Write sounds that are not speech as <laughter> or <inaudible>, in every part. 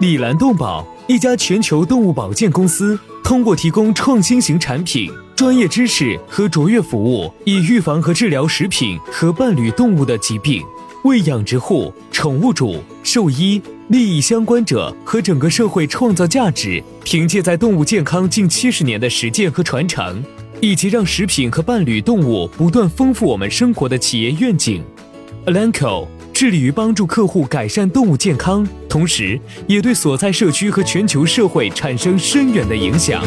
里兰动宝，一家全球动物保健公司，通过提供创新型产品、专业知识和卓越服务，以预防和治疗食品和伴侣动物的疾病，为养殖户、宠物主、兽医、利益相关者和整个社会创造价值。凭借在动物健康近七十年的实践和传承，以及让食品和伴侣动物不断丰富我们生活的企业愿景，Alanco。致力于帮助客户改善动物健康，同时也对所在社区和全球社会产生深远的影响。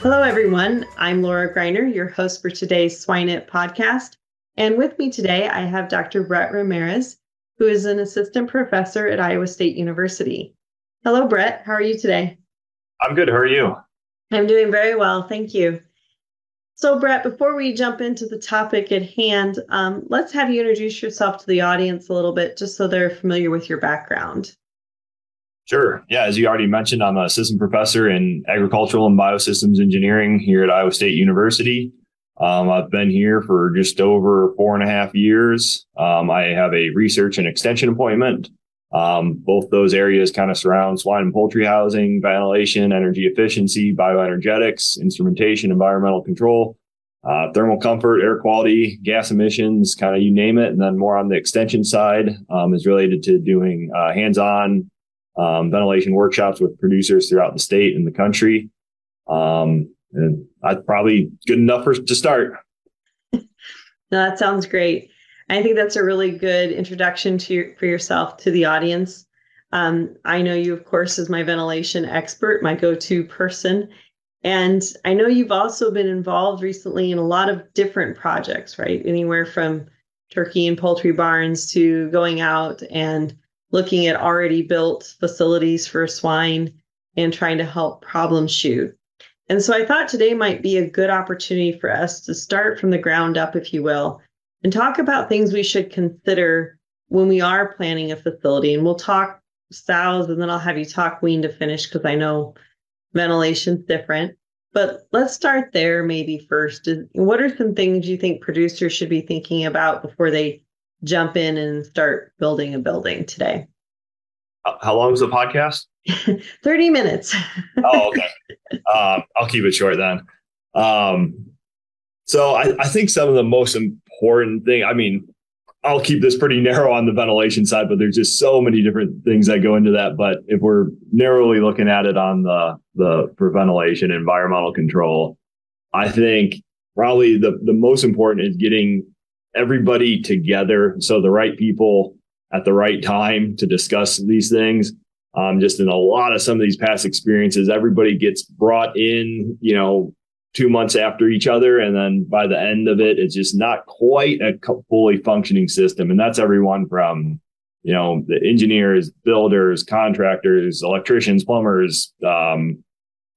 Hello, everyone. I'm Laura Greiner, your host for today's Swine It podcast. And with me today, I have Dr. Brett Ramirez, who is an assistant professor at Iowa State University. Hello, Brett. How are you today? I'm good. How are you? I'm doing very well. Thank you. So, Brett, before we jump into the topic at hand, um, let's have you introduce yourself to the audience a little bit, just so they're familiar with your background. Sure. Yeah, as you already mentioned, I'm an assistant professor in agricultural and biosystems engineering here at Iowa State University. Um, I've been here for just over four and a half years. Um, I have a research and extension appointment. Um, both those areas kind of surround swine and poultry housing, ventilation, energy efficiency, bioenergetics, instrumentation, environmental control, uh, thermal comfort, air quality, gas emissions, kind of you name it. And then more on the extension side um, is related to doing uh, hands-on um, ventilation workshops with producers throughout the state and the country. Um, and that's probably good enough for to start. no, that sounds great. I think that's a really good introduction to your, for yourself to the audience. Um, I know you, of course, as my ventilation expert, my go-to person, and I know you've also been involved recently in a lot of different projects, right? Anywhere from turkey and poultry barns to going out and looking at already built facilities for swine and trying to help problem shoot. And so I thought today might be a good opportunity for us to start from the ground up, if you will, and talk about things we should consider when we are planning a facility. And we'll talk sows and then I'll have you talk wean to finish because I know ventilation's different. But let's start there maybe first. What are some things you think producers should be thinking about before they jump in and start building a building today? How long is the podcast? <laughs> 30 minutes. oh, okay. <laughs> Um, I'll keep it short then. Um, so I, I think some of the most important thing, I mean, I'll keep this pretty <laughs> narrow on the ventilation side, but there's just so many different things that go into that. But if we're narrowly looking at it on the the for ventilation, environmental control, I think probably the the most important is getting everybody together. So the right people at the right time to discuss these things. Um, just in a lot of some of these past experiences, everybody gets brought in, you know, two months after each other. And then by the end of it, it's just not quite a fully functioning system. And that's everyone from, you know, the engineers, builders, contractors, electricians, plumbers, um,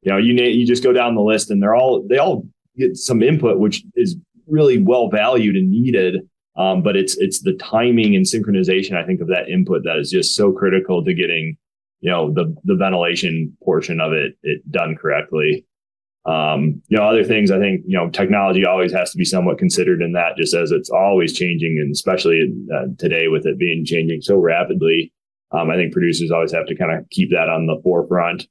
you know, you you just go down the list and they're all, they all get some input, which is really well valued and needed. Um, but it's, it's the timing and synchronization, I think, of that input that is just so critical to getting, you know, the, the ventilation portion of it, it done correctly. Um, you know, other things I think, you know, technology always has to be somewhat considered in that just as it's always changing and especially uh, today with it being changing so rapidly. Um, I think producers always have to kind of keep that on the forefront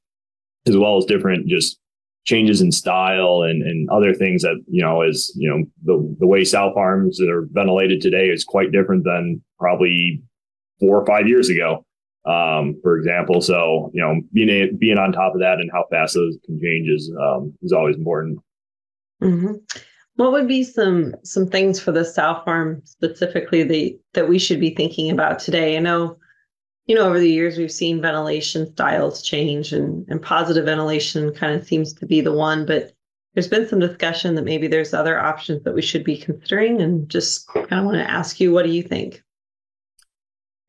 as well as different just changes in style and, and other things that, you know, as, you know, the, the way sow farms that are ventilated today is quite different than probably four or five years ago. Um, for example. So, you know, being a, being on top of that and how fast those can change is um, is always important. Mm-hmm. What would be some some things for the sow farm specifically the, that we should be thinking about today? I know, you know, over the years we've seen ventilation styles change, and and positive ventilation kind of seems to be the one, but there's been some discussion that maybe there's other options that we should be considering, and just kind of want to ask you, what do you think?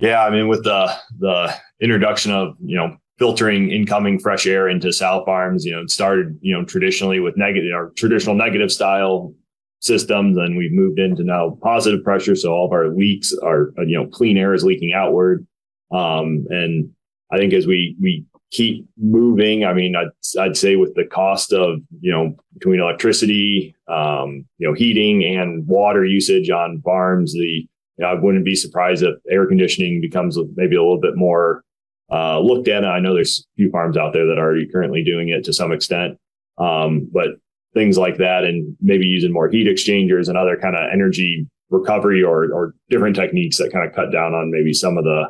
Yeah, I mean, with the the introduction of you know filtering incoming fresh air into sow farms, you know, it started you know traditionally with negative or traditional negative style systems, and we've moved into now positive pressure. So all of our leaks are you know clean air is leaking outward, um, and I think as we we keep moving, I mean, I'd I'd say with the cost of you know between electricity, um, you know, heating and water usage on farms, the you know, I wouldn't be surprised if air conditioning becomes maybe a little bit more uh, looked at. I know there's a few farms out there that are already currently doing it to some extent, um, but things like that, and maybe using more heat exchangers and other kind of energy recovery or or different techniques that kind of cut down on maybe some of the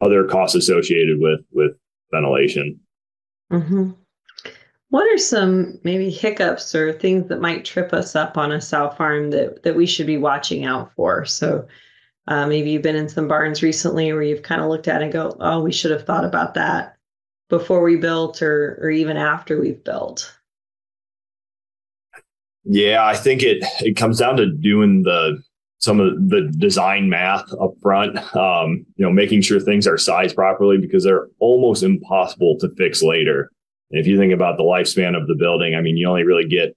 other costs associated with with ventilation. Mm-hmm. What are some maybe hiccups or things that might trip us up on a sow farm that that we should be watching out for? So uh, maybe you've been in some barns recently where you've kind of looked at and go, oh, we should have thought about that before we built or, or even after we've built. Yeah, I think it it comes down to doing the some of the design math up front. Um, you know, making sure things are sized properly because they're almost impossible to fix later. And if you think about the lifespan of the building, I mean, you only really get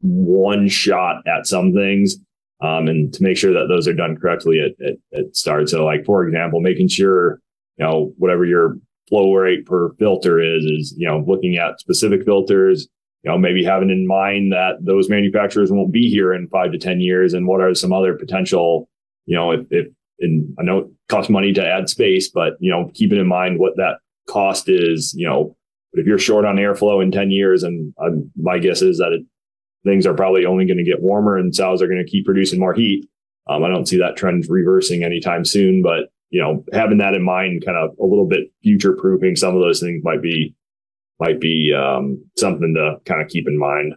one shot at some things um, and to make sure that those are done correctly at, at, at start. So like, for example, making sure, you know, whatever your flow rate per filter is, is, you know, looking at specific filters, you know, maybe having in mind that those manufacturers won't be here in five to 10 years. And what are some other potential, you know, if, if, and I know it costs money to add space, but, you know, keeping in mind what that cost is, you know, But if you're short on airflow in 10 years, and um, my guess is that it, things are probably only going to get warmer and sows are going to keep producing more heat. Um, I don't see that trend reversing anytime soon, but you know, having that in mind, kind of a little bit future proofing some of those things might be might be um, something to kind of keep in mind.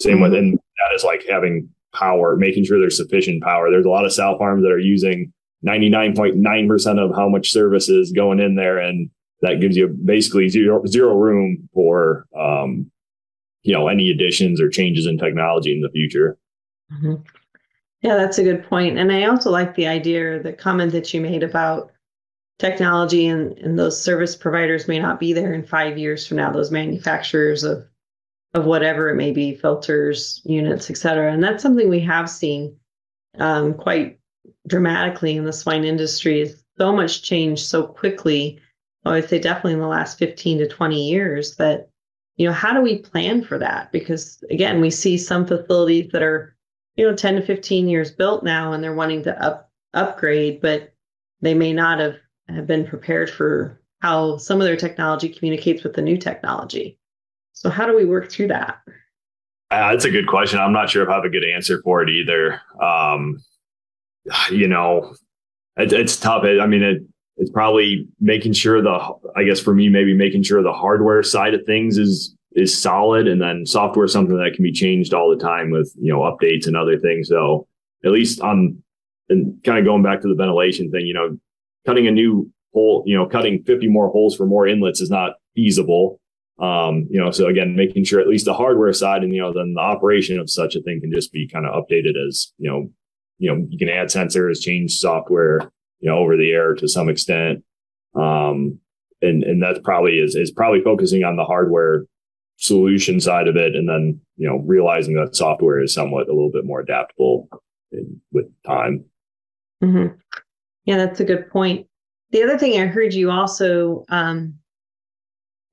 Same mm-hmm. with and that is like having power, making sure there's sufficient power. There's a lot of sow farms that are using 99.9% of how much service is going in there, and that gives you basically zero zero room for um, you know any additions or changes in technology in the future. Mm-hmm. Yeah, that's a good. And I also like the idea, the comment that you made about technology and, and those service providers may not be there in five years from now, those manufacturers of of whatever it may be, filters, units, et cetera. And that's something we have seen um, quite dramatically in the swine industry is so much change so quickly. I would say definitely in the last 15 to 20 years that you know how do we plan for that? Because again we see some facilities that are you know 10 to 15 years built now and they're wanting to up upgrade but they may not have, have been prepared for how some of their technology communicates with the new technology. So how do we work through that? Uh, that's a good question. I'm not sure if i have a good answer for it either. Um, you know it, it's tough. It, i mean it, it's probably making sure the i guess for me maybe making sure the hardware side of things is is solid and then software something that can be changed all the time with you know updates and other things. So at least on and kind of going back to the ventilation thing you know cutting a new hole you know cutting 50 more holes for more inlets is not feasible. Um you know so again making sure at least the hardware side and you know then the operation of such a thing can just be kind of updated as you know you know you can add sensors change software you know, over the air to some extent. Um, and, and that's probably is, is probably focusing on the hardware solution side of it. And then, you know, realizing that software is somewhat a little bit more adaptable in, with time. Mm-hmm. Yeah, that's a good point. The other thing I heard you also um,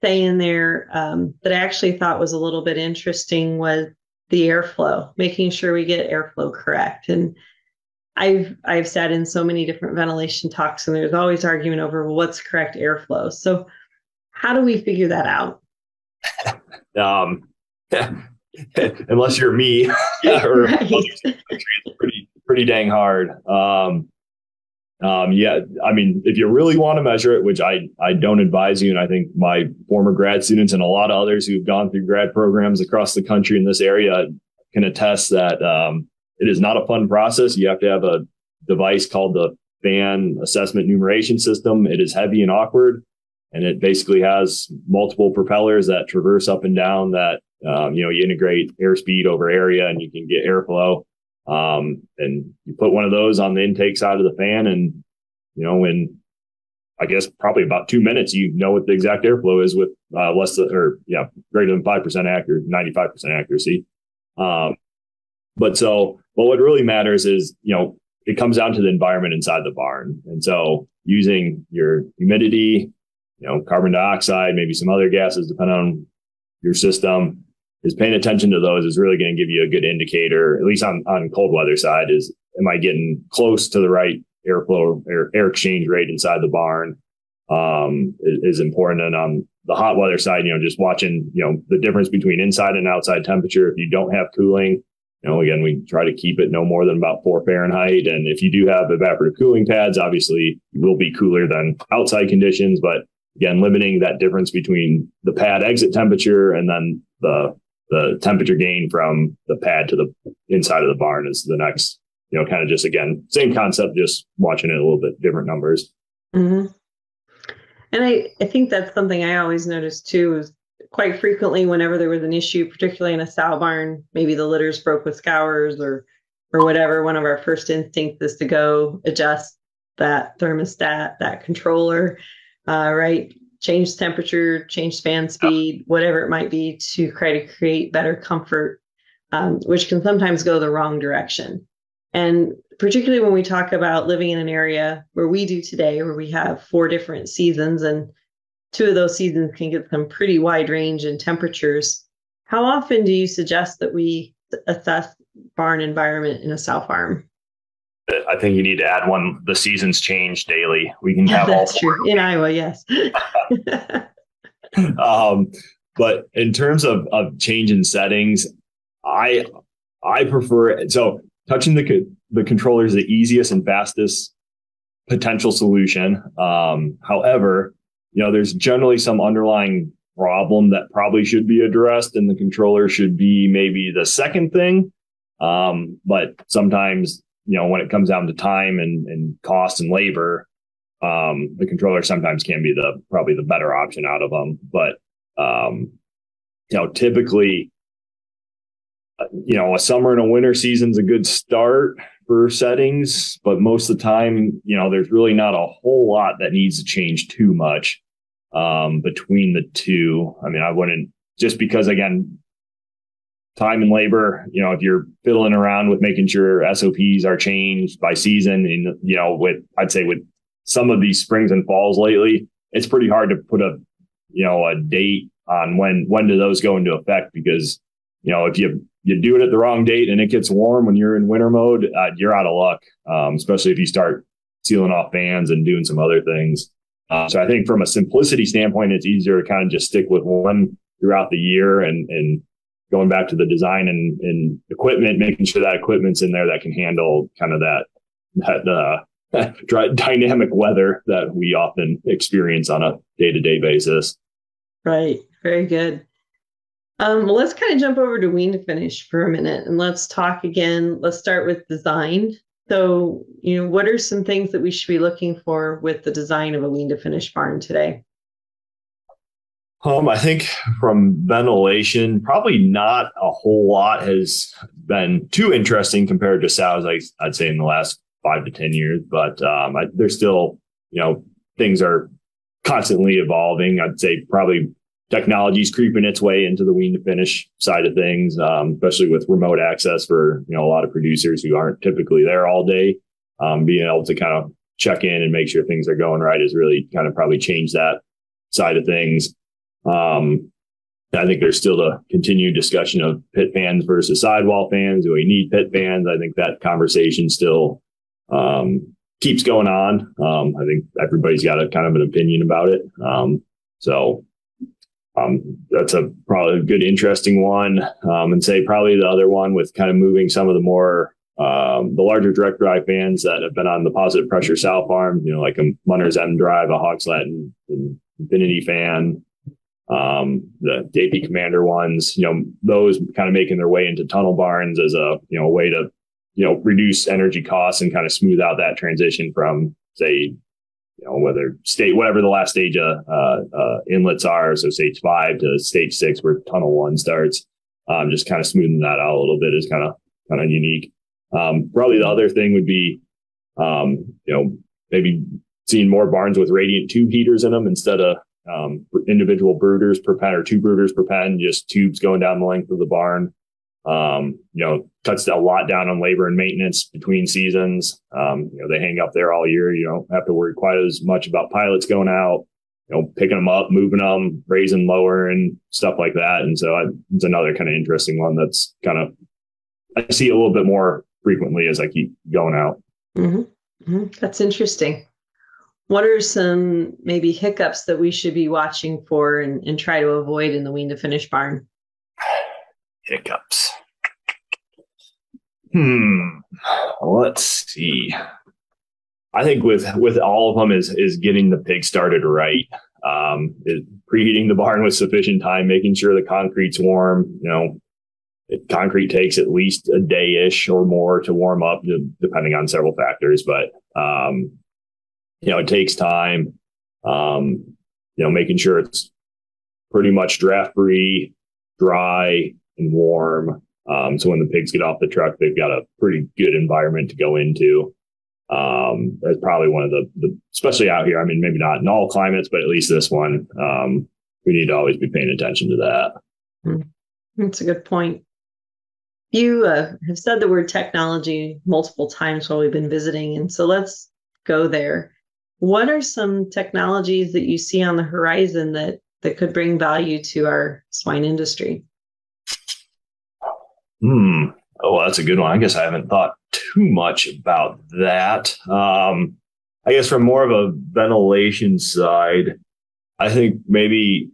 say in there um, that I actually thought was a little bit interesting was the airflow, making sure we get airflow correct. And I've I've sat in so many different ventilation talks, and there's always argument over what's correct airflow. So, how do we figure that out? <laughs> um, <laughs> unless you're me, <laughs> or right. it's pretty pretty dang hard. Um, Um, yeah, I mean, if you really want to measure it, which I, I don't advise you, and I think my former grad students and a lot of others who've gone through grad programs across the country in this area can attest that um, it is not a fun process. You have to have a device called the fan assessment numeration system. It is heavy and awkward, and it basically has multiple propellers that traverse up and down that um, you know, you integrate airspeed over area and you can get airflow. Um, and you put one of those on the intake side of the fan and, you know, in, I guess probably about two minutes, you know what the exact airflow is with, uh, less than, or yeah, greater than 5% accuracy, 95% accuracy. Um, but so, but what really matters is, you know, it comes down to the environment inside the barn. And so using your humidity, you know, carbon dioxide, maybe some other gases, depending on your system, is paying attention to those is really going to give you a good indicator, at least on, on cold weather side is, am I getting close to the right airflow air, air exchange rate inside the barn? Um, is, is important. And on the hot weather side, you know, just watching, you know, the difference between inside and outside temperature. If you don't have cooling, you know, again, we try to keep it no more than about four Fahrenheit. And if you do have evaporative cooling pads, obviously you will be cooler than outside conditions, but again, limiting that difference between the pad exit temperature and then the the temperature gain from the pad to the inside of the barn is the next, you know, kind of just again, same concept, just watching it a little bit different numbers. Mm-hmm. And I, I think that's something I always notice too is quite frequently whenever there was an issue, particularly in a sow barn, maybe the litters broke with scours or or whatever, one of our first instincts is to go adjust that thermostat, that controller, uh, right? change temperature, change fan speed, whatever it might be to try to create better comfort, um, which can sometimes go the wrong direction. And particularly when we talk about living in an area where we do today, where we have four different seasons and two of those seasons can get some pretty wide range in temperatures. How often do you suggest that we assess barn environment in a sow farm? I think you need to add one. The seasons change daily. We can have That's all true in Iowa. Yes. <laughs> um, but in terms of of change in settings, I I prefer so touching the the controller is the easiest and fastest potential solution. Um, however, you know, there's generally some underlying problem that probably should be addressed, and the controller should be maybe the second thing. Um, but sometimes you know, when it comes down to time and, and cost and labor, um, the controller sometimes can be the probably the better option out of them. But um, you know, typically, uh, you know, a summer and a winter season's a good start for settings, but most of the time, you know, there's really not a whole lot that needs to change too much um, between the two. I mean, I wouldn't just because again, time and labor. You know, if you're fiddling around with making sure SOPs are changed by season, and you know, with I'd say with some of these springs and falls lately, it's pretty hard to put a you know a date on when when do those go into effect because you know if you you do it at the wrong date and it gets warm when you're in winter mode, uh, you're out of luck. Um, especially if you start sealing off fans and doing some other things. Uh, so I think from a simplicity standpoint, it's easier to kind of just stick with one throughout the year and and going back to the design and, and equipment, making sure that equipment's in there that can handle kind of that that uh, <laughs> dynamic weather that we often experience on a day to day basis. Right. Very good. Um, well, let's kind of jump over to wean to finish for a minute and let's talk again. Let's start with design. So, you know, what are some things that we should be looking for with the design of a wean to finish barn today? Um, I think from ventilation, probably not a whole lot has been too interesting compared to sows. I, I'd say in the last five to ten years, but um, I, there's still, you know, things are constantly evolving. I'd say probably technology is creeping its way into the wean to finish side of things, um, especially with remote access for you know a lot of producers who aren't typically there all day. Um, being able to kind of check in and make sure things are going right has really kind of probably changed that side of things. Um, I think there's still a continued discussion of pit fans versus sidewall fans. Do we need pit fans? I think that conversation still um, keeps going on. Um, I think everybody's got a kind of an opinion about it. Um, so um, that's a probably a good, interesting one. Um, and say probably the other one with kind of moving some of the more um, the larger direct drive fans that have been on the positive pressure south farm, you know, like a Munters M drive, a and, and Infinity fan, um, the JP Commander ones, you know, those kind of making their way into tunnel barns as a, you know, a way to, you know, reduce energy costs and kind of smooth out that transition from say, you know, whether state, whatever the last stage of, uh, uh, inlets are. So stage five to stage six where tunnel one starts, um, just kind of smoothing that out a little bit is kind of, kind of unique. Um, probably the other thing would be, um, you know, maybe seeing more barns with radiant tube heaters in them instead of um, individual brooders per pen or two brooders per pen, just tubes going down the length of the barn. Um, you know, cuts a lot down on labor and maintenance between seasons. Um, you know, they hang up there all year. You don't have to worry quite as much about pilots going out, you know, picking them up, moving them, raising lower and stuff like that. And so I, it's another kind of interesting one that's kind of, I see a little bit more frequently as I keep going out. Mm-hmm. Mm-hmm. That's interesting what are some maybe hiccups that we should be watching for and, and try to avoid in the wean to finish barn? Hiccups. Hmm. Let's see. I think with with all of them is is getting the pig started right. Um, preheating the barn with sufficient time, making sure the concrete's warm. You know, it, concrete takes at least a day ish or more to warm up, depending on several factors. But um, you know, it takes time. Um, you know, making sure it's pretty much draft free, dry, and warm. Um, so when the pigs get off the truck, they've got a pretty good environment to go into. Um, that's probably one of the, the, especially out here. I mean, maybe not in all climates, but at least this one, um, we need to always be paying attention to that. Hmm. That's a good point. You uh, have said the word technology multiple times while we've been visiting. And so let's go there. What are some technologies that you see on the horizon that that could bring value to our swine industry? Hmm. Oh, that's a good one. I guess I haven't thought too much about that. Um, I guess from more of a ventilation side, I think maybe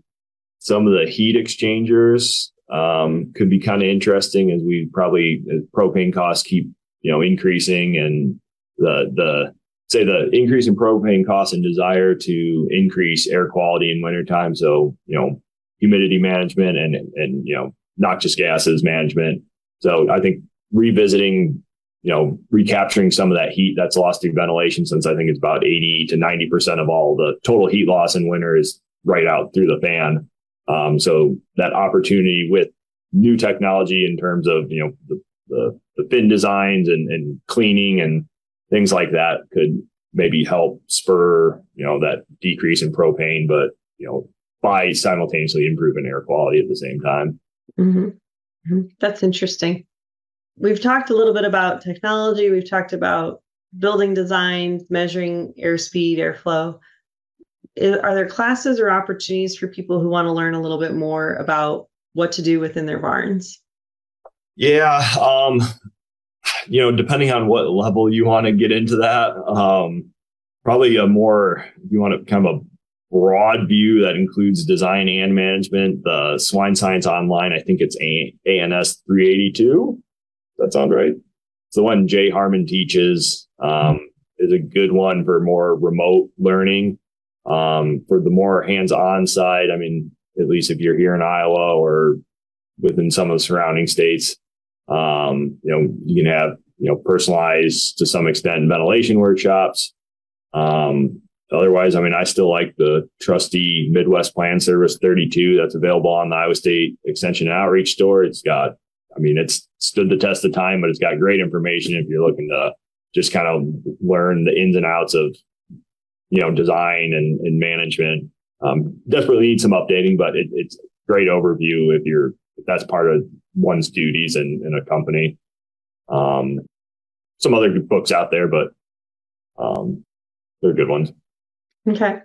some of the heat exchangers um, could be kind of interesting as we probably as propane costs keep you know increasing and the the say the increase in propane costs and desire to increase air quality in wintertime. So, you know, humidity management and, and, you know, noxious gases management. So I think revisiting, you know, recapturing some of that heat that's lost through ventilation, since I think it's about 80 to 90% of all the total heat loss in winter is right out through the fan. Um, so that opportunity with new technology in terms of, you know, the, the, the fin designs and, and cleaning and things like that could maybe help spur, you know, that decrease in propane, but, you know, by simultaneously improving air quality at the same time. Mm-hmm. Mm-hmm. That's interesting. We've talked a little bit about technology. We've talked about building design, measuring airspeed, airflow. Are there classes or opportunities for people who want to learn a little bit more about what to do within their barns? Yeah, um, you know, depending on what level you want to get into that, um, probably a more, you want to kind of a broad view that includes design and management, the Swine Science Online, I think it's ANS 382. That sounds right. It's the one Jay Harmon teaches. Um, is a good one for more remote learning. Um, for the more hands-on side, I mean, at least if you're here in Iowa or within some of the surrounding states, um, you know, you can have, you know, personalized to some extent ventilation workshops. Um, otherwise, I mean, I still like the trusty Midwest Plan Service 32 that's available on the Iowa State Extension Outreach store. It's got, I mean, it's stood the test of time, but it's got great information if you're looking to just kind of learn the ins and outs of, you know, design and, and management. Um, desperately need some updating, but it, it's great overview if you're if that's part of one's duties in, in a company. Um, some other books out there, but um, they're good ones. Okay.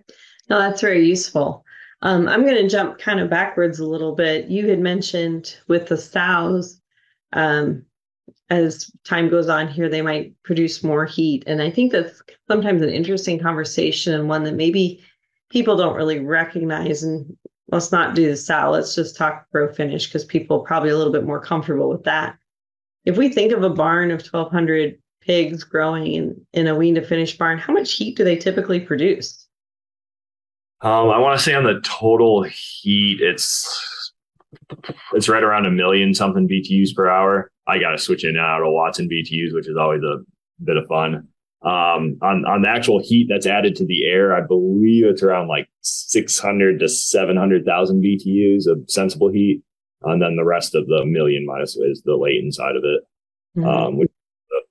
No, that's very useful. Um, I'm going to jump kind of backwards a little bit. You had mentioned with the sows, um, as time goes on here, they might produce more heat. And I think that's sometimes an interesting conversation and one that maybe people don't really recognize. And let's not do the sow. Let's just talk pro finish because people are probably a little bit more comfortable with that. if we think of a barn of 1,200 pigs growing in, in a wean to finish barn, how much heat do they typically produce? Um, I want to say on the total heat, it's it's right around a million something BTUs per hour. I got to switch in and out of watts and BTUs, which is always a bit of fun. Um, on on the actual heat that's added to the air, I believe it's around like 600 to 700,000 BTUs of sensible heat, and then the rest of the million minus is the latent side of it, mm-hmm. um, which the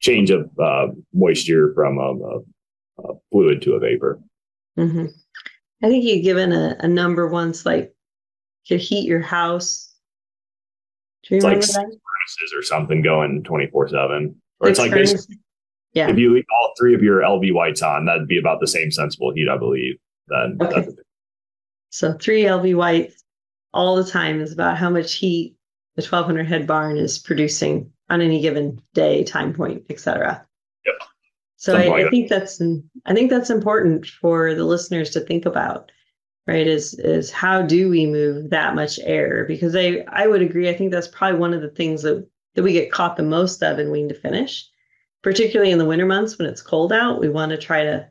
change of uh, moisture from a, a, a, fluid to a vapor. Mm-hmm. I think you've given a, a number once, like to heat your house. Do you it's like that? furnaces or something going 24 seven, or it's like basically yeah. If you leave all three of your LB Whites on, that'd be about the same sensible heat, I believe. Then okay. so three LB Whites all the time is about how much heat the 1200 head barn is producing on any given day, time point, etc. So I, I think that's I think that's important for the listeners to think about, right? Is is how do we move that much air? Because I I would agree. I think that's probably one of the things that that we get caught the most of in wean to finish particularly in the winter months when it's cold out, we want to try to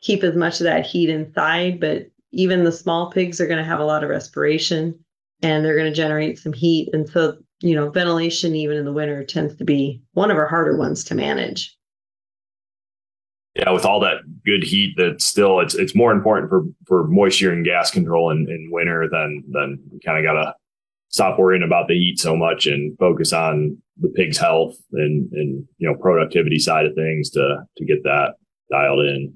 keep as much of that heat inside. But even the small pigs are going to have a lot of respiration and they're going to generate some heat. And so, you know, ventilation, even in the winter, tends to be one of our harder ones to manage. Yeah, with all that good heat, that still it's it's more important for for moisture and gas control in, in winter than than kind of gotta stop worrying about the heat so much and focus on the pig's health and and you know productivity side of things to to get that dialed in.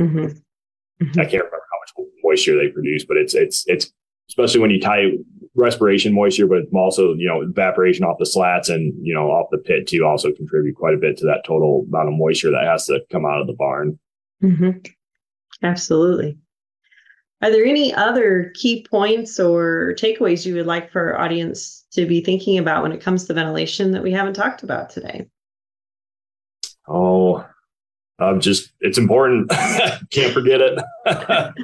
Mm-hmm. Mm-hmm. I can't remember how much moisture they produce, but it's it's it's especially when you tie respiration moisture, but also you know evaporation off the slats and you know off the pit too also contribute quite a bit to that total amount of moisture that has to come out of the barn. Mm-hmm. Absolutely. Are there any other key points or takeaways you would like for our audience to be thinking about when it comes to ventilation that we haven't talked about today? Oh, um, just it's important. <laughs> can't forget it. <laughs>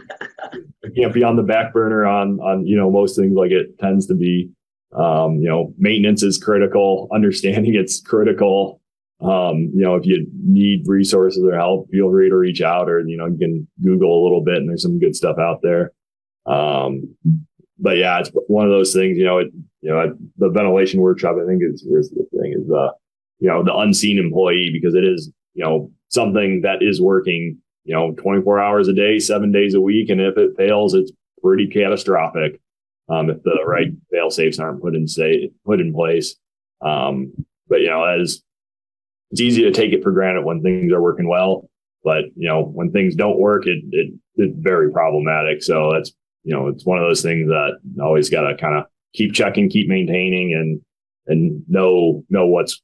<laughs> it can't be on the back burner on on you know most things like it tends to be. Um, you know, maintenance is critical. <laughs> Understanding it's critical. Um, you know, if you need resources or help, feel free to reach out or, you know, you can Google a little bit and there's some good stuff out there. Um, but yeah, it's one of those things, you know, it, you know, the ventilation workshop, I think is, the thing is, uh, you know, the unseen employee because it is, you know, something that is working, you know, 24 hours a day, seven days a week. And if it fails, it's pretty catastrophic. Um, if the right fail safes aren't put in say, put in place. Um, but you know, as it's easy to take it for granted when things are working well, but you know, when things don't work, it, it it's very problematic. So that's, you know, it's one of those things that always got to kind of keep checking, keep maintaining and, and know, know what's,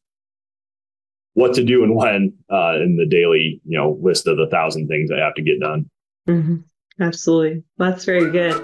what to do and when, uh, in the daily, you know, list of the thousand things that have to get done. Mm-hmm. Absolutely. That's very good.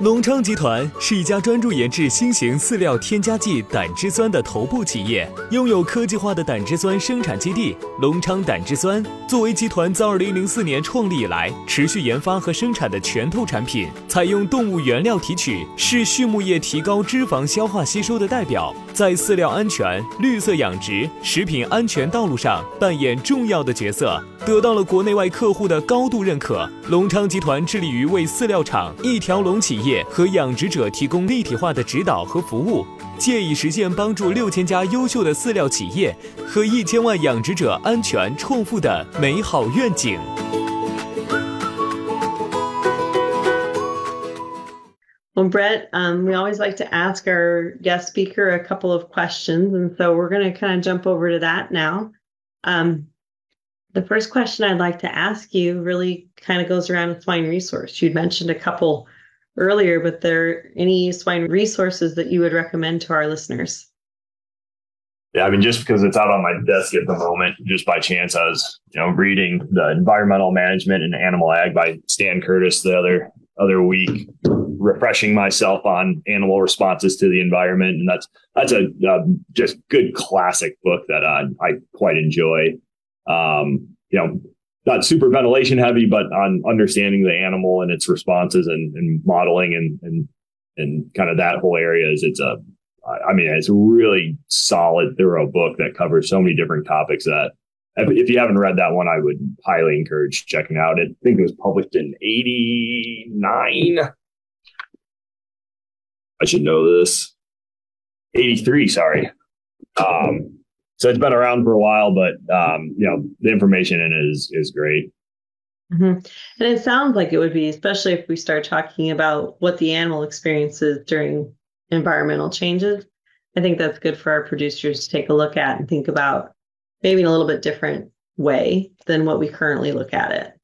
隆昌集团是一家专注研制新型饲料添加剂胆汁酸的头部企业，拥有科技化的胆汁酸生产基地——隆昌胆汁酸。作为集团自2004年创立以来持续研发和生产的拳头产品，采用动物原料提取，是畜牧业提高脂肪消化吸收的代表，在饲料安全、绿色养殖、食品安全道路上扮演重要的角色。得到了国内外客户的高度认可。隆昌集团致力于为饲料厂、一条龙企业和养殖者提供立体化的指导和服务，借以实现帮助六千家优秀的饲料企业和一千万养殖者安全创富的美好愿景。Well, Brett, um, we always like to ask our guest speaker a couple of questions, and so we're going to kind of jump over to that now. Um, the first question I'd like to ask you really kind of goes around swine resource. You'd mentioned a couple earlier, but there any swine resources that you would recommend to our listeners? Yeah, I mean, just because it's out on my desk at the moment, just by chance, I was, you know, reading the environmental management and animal ag by Stan Curtis the other other week, refreshing myself on animal responses to the environment, and that's that's a, a just good classic book that uh, I quite enjoy um, you know, not super ventilation heavy, but on understanding the animal and its responses and, and modeling and, and, and kind of that whole area is it's a, I mean, it's a really solid, thorough book that covers so many different topics that if you haven't read that one, I would highly encourage checking out. I think it was published in 89. I should know this. 83, sorry. Um, so it's been around for a while, but um, you know, the information in it is is great. Mm-hmm. And it sounds like it would be, especially if we start talking about what the animal experiences during environmental changes. I think that's good for our producers to take a look at and think about maybe in a little bit different way than what we currently look at it.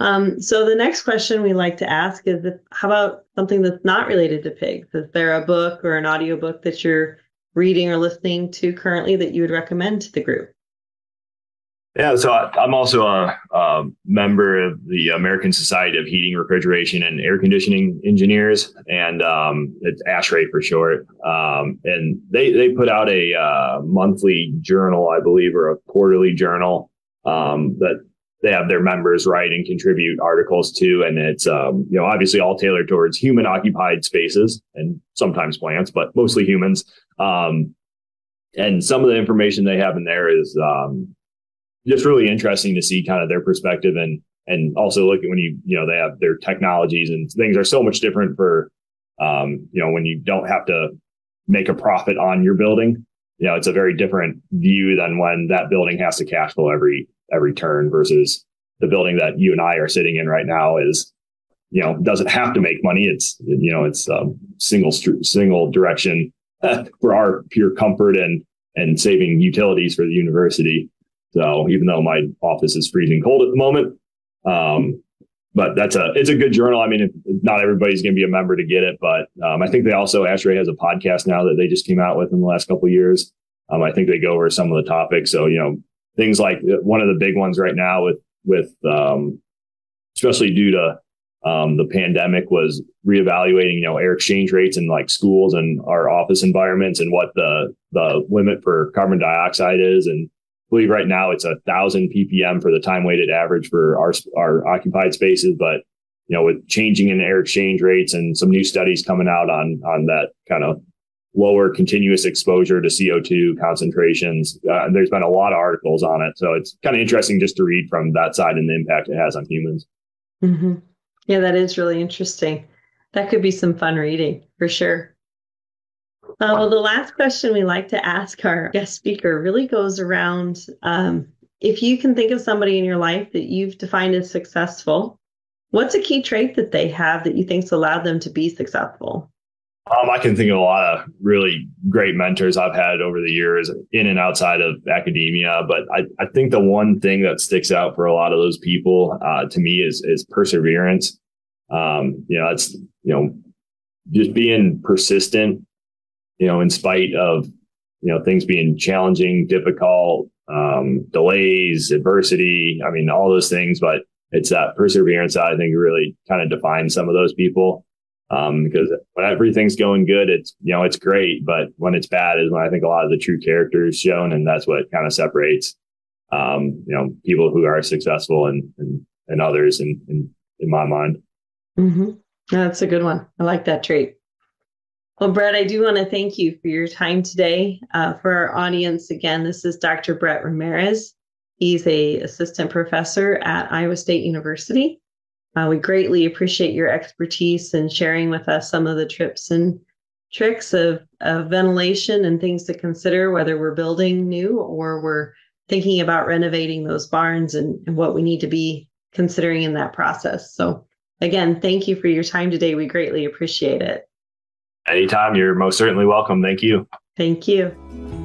Um, so the next question we like to ask is if, how about something that's not related to pigs? Is there a book or an audiobook that you're reading or listening to currently that you would recommend to the group? Yeah, so I, am also a, a, member of the American Society of Heating, Refrigeration, and Air Conditioning Engineers, and um, it's ASHRAE for short. Um, and they they put out a uh, monthly journal, I believe, or a quarterly journal um, that they have their members write and contribute articles to, and it's um, you know obviously all tailored towards human occupied spaces and sometimes plants, but mostly humans. Um, and some of the information they have in there is um, just really interesting to see kind of their perspective and and also look at when you you know they have their technologies and things are so much different for um, you know when you don't have to make a profit on your building you know it's a very different view than when that building has to cash flow every every turn versus the building that you and I are sitting in right now is you know doesn't have to make money it's you know it's um, single single direction <laughs> for our pure comfort and and saving utilities for the university so even though my office is freezing cold at the moment, um, but that's a it's a good journal. I mean, not everybody's going to be a member to get it, but um, I think they also ASHRAE has a podcast now that they just came out with in the last couple years. Um, I think they go over some of the topics. So you know things like uh, one of the big ones right now with with um, especially due to um, the pandemic was reevaluating you know air exchange rates in like schools and our office environments and what the the limit for carbon dioxide is. And I believe right now it's a thousand ppm for the time weighted average for our our occupied spaces, but you know with changing in air exchange rates and some new studies coming out on on that kind of lower continuous exposure to CO2 concentrations. Uh, there's been a lot of articles on it. So it's kind of interesting just to read from that side and the impact it has on humans. Mm-hmm. Yeah, that is really interesting. That could be some fun reading for sure. Uh, well, the last question we like to ask our guest speaker really goes around um, if you can think of somebody in your life that you've defined as successful, what's a key trait that they have that you think's allowed them to be successful? Um, I can think of a lot of really great mentors I've had over the years in and outside of academia. But I, I think the one thing that sticks out for a lot of those people uh, to me is, is perseverance. Um, you know, it's, you know, just being persistent you know, in spite of, you know, things being challenging, difficult, um, delays, adversity. I mean, all those things, but it's that perseverance that I think really kind of defines some of those people. Um, because when everything's going good, it's, you know, it's great. But when it's bad is when I think a lot of the true character is shown. And that's what kind of separates, um, you know, people who are successful and, and, and others in, in, in my mind. Mm-hmm. That's a good one. I like that trait. Well, Brett, I do want to thank you for your time today. Uh, for our audience, again, this is Dr. Brett Ramirez. He's a assistant professor at Iowa State University. Uh, we greatly appreciate your expertise and sharing with us some of the trips and tricks of, of ventilation and things to consider, whether we're building new or we're thinking about renovating those barns and, and what we need to be considering in that process. So, again, thank you for your time today. We greatly appreciate it. Anytime, you're most certainly welcome. Thank you. Thank you.